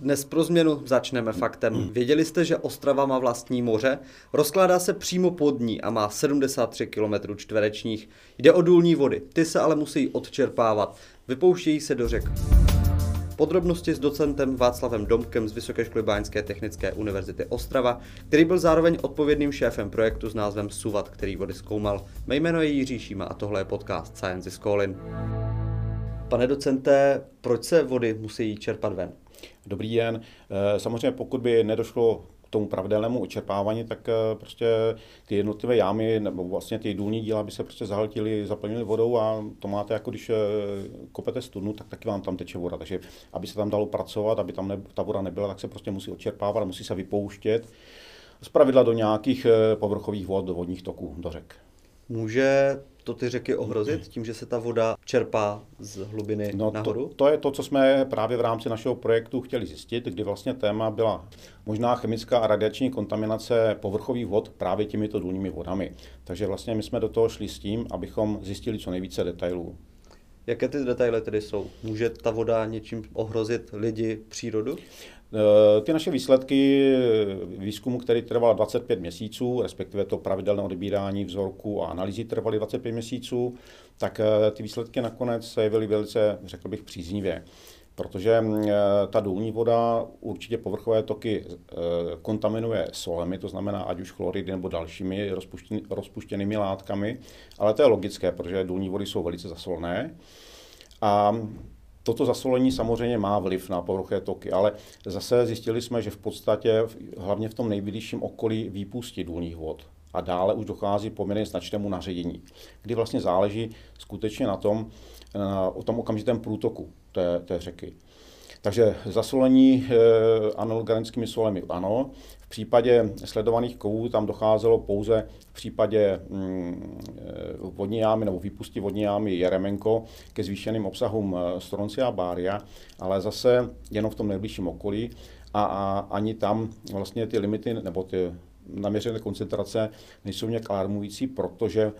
Dnes pro změnu začneme faktem. Věděli jste, že Ostrava má vlastní moře? Rozkládá se přímo pod ní a má 73 km čtverečních. Jde o důlní vody, ty se ale musí odčerpávat. Vypouštějí se do řek. Podrobnosti s docentem Václavem Domkem z Vysoké školy Báňské technické univerzity Ostrava, který byl zároveň odpovědným šéfem projektu s názvem SUVAT, který vody zkoumal. Mé jméno je Jiří Šíma a tohle je podcast Science is Calling. Pane docente, proč se vody musí čerpat ven? Dobrý den. Eh, samozřejmě pokud by nedošlo k tomu pravidelnému očerpávání, tak eh, prostě ty jednotlivé jámy nebo vlastně ty důlní díla by se prostě zahltily, zaplnily vodou a to máte jako když eh, kopete studnu, tak taky vám tam teče voda. Takže aby se tam dalo pracovat, aby tam ne, ta voda nebyla, tak se prostě musí očerpávat, musí se vypouštět z pravidla do nějakých povrchových vod, do vodních toků, do řek. Může to ty řeky ohrozit tím, že se ta voda čerpá z hlubiny no nahoru? To, to je to, co jsme právě v rámci našeho projektu chtěli zjistit, kdy vlastně téma byla možná chemická a radiační kontaminace povrchových vod právě těmito důlními vodami. Takže vlastně my jsme do toho šli s tím, abychom zjistili co nejvíce detailů. Jaké ty detaily tedy jsou? Může ta voda něčím ohrozit lidi, přírodu? Eh, ty naše výsledky výzkumu, který trval 25 měsíců, respektive to pravidelné odebírání vzorku a analýzy trvaly 25 měsíců, tak eh, ty výsledky nakonec se jevily velice, řekl bych, příznivě. Protože eh, ta důlní voda určitě povrchové toky kontaminuje solemi, to znamená ať už chloridy nebo dalšími rozpuštěnými látkami, ale to je logické, protože důlní vody jsou velice zasolné. A Toto zasolení samozřejmě má vliv na povrchové toky, ale zase zjistili jsme, že v podstatě hlavně v tom nejbližším okolí výpustí důlních vod a dále už dochází poměrně značnému naředění, kdy vlastně záleží skutečně na tom, na, o tom okamžitém průtoku té, té řeky. Takže zasolení e, anorganickými solemi ano, případě sledovaných kovů tam docházelo pouze v případě mm, eh, vodní jámy nebo výpustí vodní jámy Jeremenko ke zvýšeným obsahům eh, stroncia a bária, ale zase jenom v tom nejbližším okolí. A, a ani tam vlastně ty limity nebo ty naměřené koncentrace nejsou nějak alarmující, protože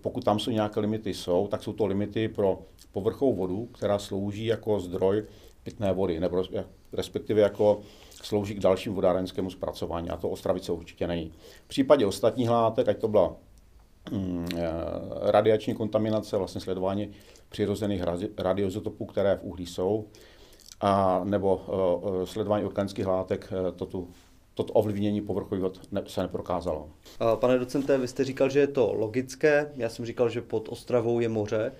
pokud tam jsou nějaké limity jsou, tak jsou to limity pro povrchovou vodu, která slouží jako zdroj pitné vody, nebo respektive jako slouží k dalším vodárenskému zpracování a to Ostravice určitě není. V případě ostatních látek, ať to byla mm, eh, radiační kontaminace, vlastně sledování přirozených radiozotopů, které v uhlí jsou, a nebo uh, sledování organických látek, toto, toto ovlivnění povrchových vod ne, se neprokázalo. Pane docente, vy jste říkal, že je to logické, já jsem říkal, že pod Ostravou je moře,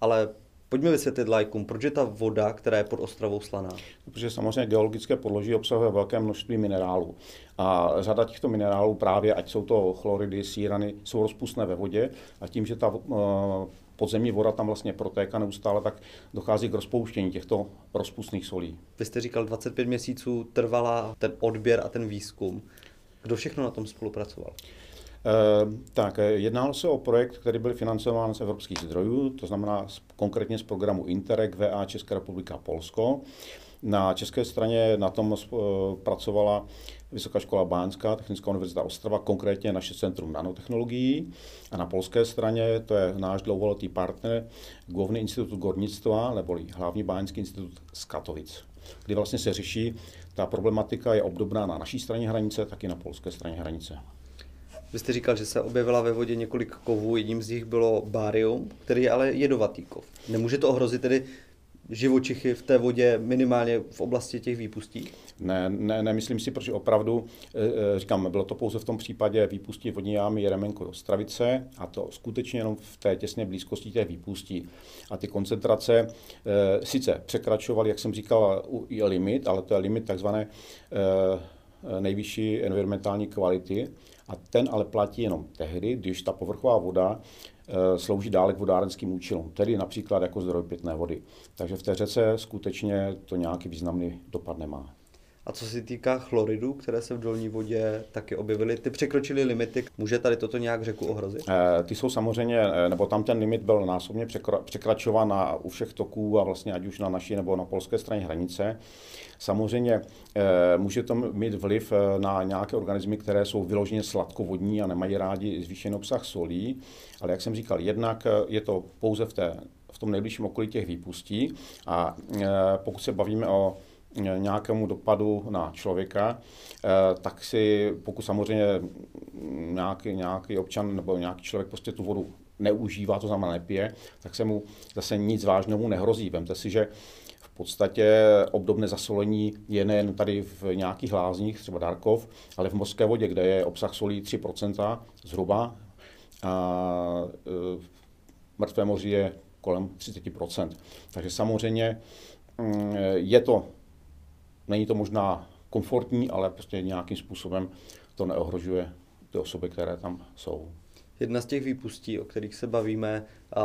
ale Pojďme vysvětlit lajkům, proč je ta voda, která je pod Ostravou slaná? Protože samozřejmě geologické podloží obsahuje velké množství minerálů. A řada těchto minerálů právě, ať jsou to chloridy, sírany, jsou rozpustné ve vodě a tím, že ta uh, podzemní voda tam vlastně protéká neustále, tak dochází k rozpouštění těchto rozpustných solí. Vy jste říkal, 25 měsíců trvala ten odběr a ten výzkum. Kdo všechno na tom spolupracoval? Eh, tak, eh, jednalo se o projekt, který byl financován z evropských zdrojů, to znamená konkrétně z programu Interreg VA Česká republika Polsko. Na české straně na tom eh, pracovala Vysoká škola Báňská, Technická univerzita Ostrava, konkrétně naše Centrum nanotechnologií. A na polské straně to je náš dlouholetý partner, Główny institut Gornictva, neboli hlavní báňský institut z Katovic, kdy vlastně se řeší, ta problematika je obdobná na naší straně hranice, tak i na polské straně hranice. Vy jste říkal, že se objevila ve vodě několik kovů, jedním z nich bylo bárium, který je ale jedovatý kov. Nemůže to ohrozit tedy živočichy v té vodě minimálně v oblasti těch výpustí? Ne, ne, nemyslím si, protože opravdu, e, říkám, bylo to pouze v tom případě výpustí vodní jámy Jeremenko do Stravice a to skutečně jenom v té těsné blízkosti těch výpustí. A ty koncentrace e, sice překračovaly, jak jsem říkal, i limit, ale to je limit takzvané nejvyšší environmentální kvality, a ten ale platí jenom tehdy, když ta povrchová voda slouží dále k vodárenským účelům, tedy například jako zdroj pitné vody. Takže v té řece skutečně to nějaký významný dopad nemá. A co se týká chloridů, které se v dolní vodě taky objevily, ty překročily limity. Může tady toto nějak řeku ohrozit? E, ty jsou samozřejmě, eh, nebo tam ten limit byl násobně překračován na, u všech toků a vlastně ať už na naší nebo na polské straně hranice. Samozřejmě e, může to mít vliv na nějaké organismy, které jsou vyloženě sladkovodní a nemají rádi zvýšený obsah solí, ale jak jsem říkal, jednak je to pouze v, té, v tom nejbližším okolí těch výpustí a e, pokud se bavíme o nějakému dopadu na člověka, tak si, pokud samozřejmě nějaký, nějaký občan nebo nějaký člověk prostě tu vodu neužívá, to znamená nepije, tak se mu zase nic vážného nehrozí. Vemte si, že v podstatě obdobné zasolení je nejen tady v nějakých lázních, třeba Darkov, ale v mořské vodě, kde je obsah solí 3% zhruba. A v mrtvé moři je kolem 30%. Takže samozřejmě mm, je to, není to možná komfortní, ale prostě nějakým způsobem to neohrožuje ty osoby, které tam jsou. Jedna z těch výpustí, o kterých se bavíme,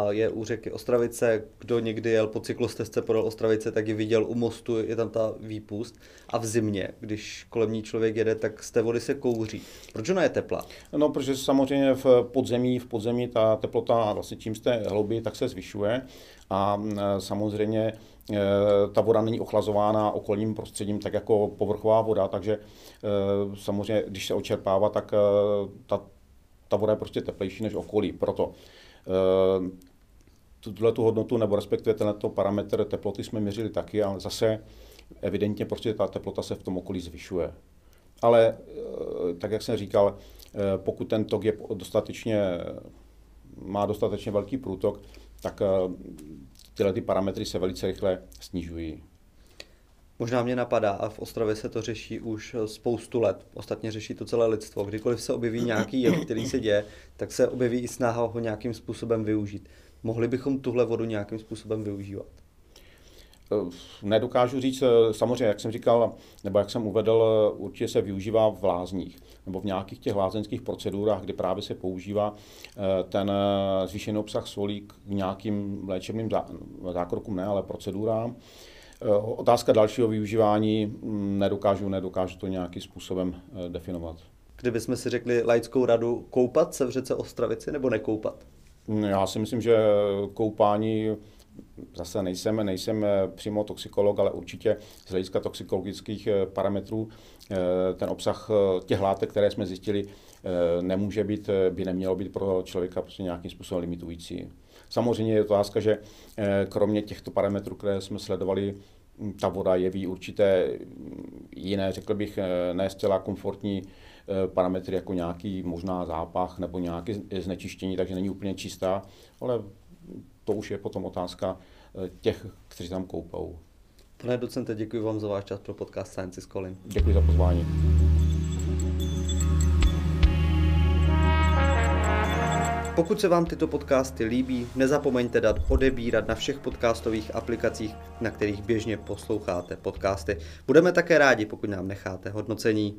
je u řeky Ostravice. Kdo někdy jel po cyklostezce podél Ostravice, tak ji viděl u mostu, je tam ta výpust. A v zimě, když kolem ní člověk jede, tak z té vody se kouří. Proč ona je teplá? No, protože samozřejmě v podzemí, v podzemí ta teplota, vlastně čím jste hlouběji, tak se zvyšuje. A samozřejmě ta voda není ochlazována okolním prostředím tak jako povrchová voda, takže e, samozřejmě, když se očerpává, tak e, ta ta voda je prostě teplejší než okolí. Proto eh, tuhle tu hodnotu, nebo respektive tento parametr teploty jsme měřili taky, ale zase evidentně prostě ta teplota se v tom okolí zvyšuje. Ale eh, tak, jak jsem říkal, eh, pokud ten tok je dostatečně, má dostatečně velký průtok, tak tyhle ty parametry se velice rychle snižují. Možná mě napadá, a v Ostravě se to řeší už spoustu let, ostatně řeší to celé lidstvo. Kdykoliv se objeví nějaký jev, který se děje, tak se objeví i snaha ho nějakým způsobem využít. Mohli bychom tuhle vodu nějakým způsobem využívat? Eh, nedokážu říct, eh, samozřejmě, jak jsem říkal, nebo jak jsem uvedl, eh, určitě se využívá v lázních nebo v nějakých těch lázeňských procedurách, kdy právě se používá ten zvýšený obsah solí k nějakým léčebným zákrokům, ne, ale procedurám. Otázka dalšího využívání mm, nedokážu, nedokážu to nějakým způsobem definovat. Kdybychom si řekli laickou radu, koupat se v řece Ostravici nebo nekoupat? Mm, já si myslím, že koupání zase nejsem, nejsem eh, přímo toxikolog, ale určitě z hlediska toxikologických parametrů ten obsah těch látek, které jsme zjistili, nemůže být, by nemělo být pro člověka prostě nějakým způsobem limitující. Samozřejmě je otázka, že eh, kromě těchto parametrů, které jsme sledovali, hm, ta voda jeví určité hm, jiné, řekl bych, eh, ne zcela komfortní eh, parametry, jako nějaký možná zápach nebo nějaké znečištění, takže není úplně čistá, ale to už je potom otázka těch, kteří tam koupou. Pane docente, děkuji vám za váš čas pro podcast Science is Calling. Děkuji za pozvání. Pokud se vám tyto podcasty líbí, nezapomeňte dát odebírat na všech podcastových aplikacích, na kterých běžně posloucháte podcasty. Budeme také rádi, pokud nám necháte hodnocení.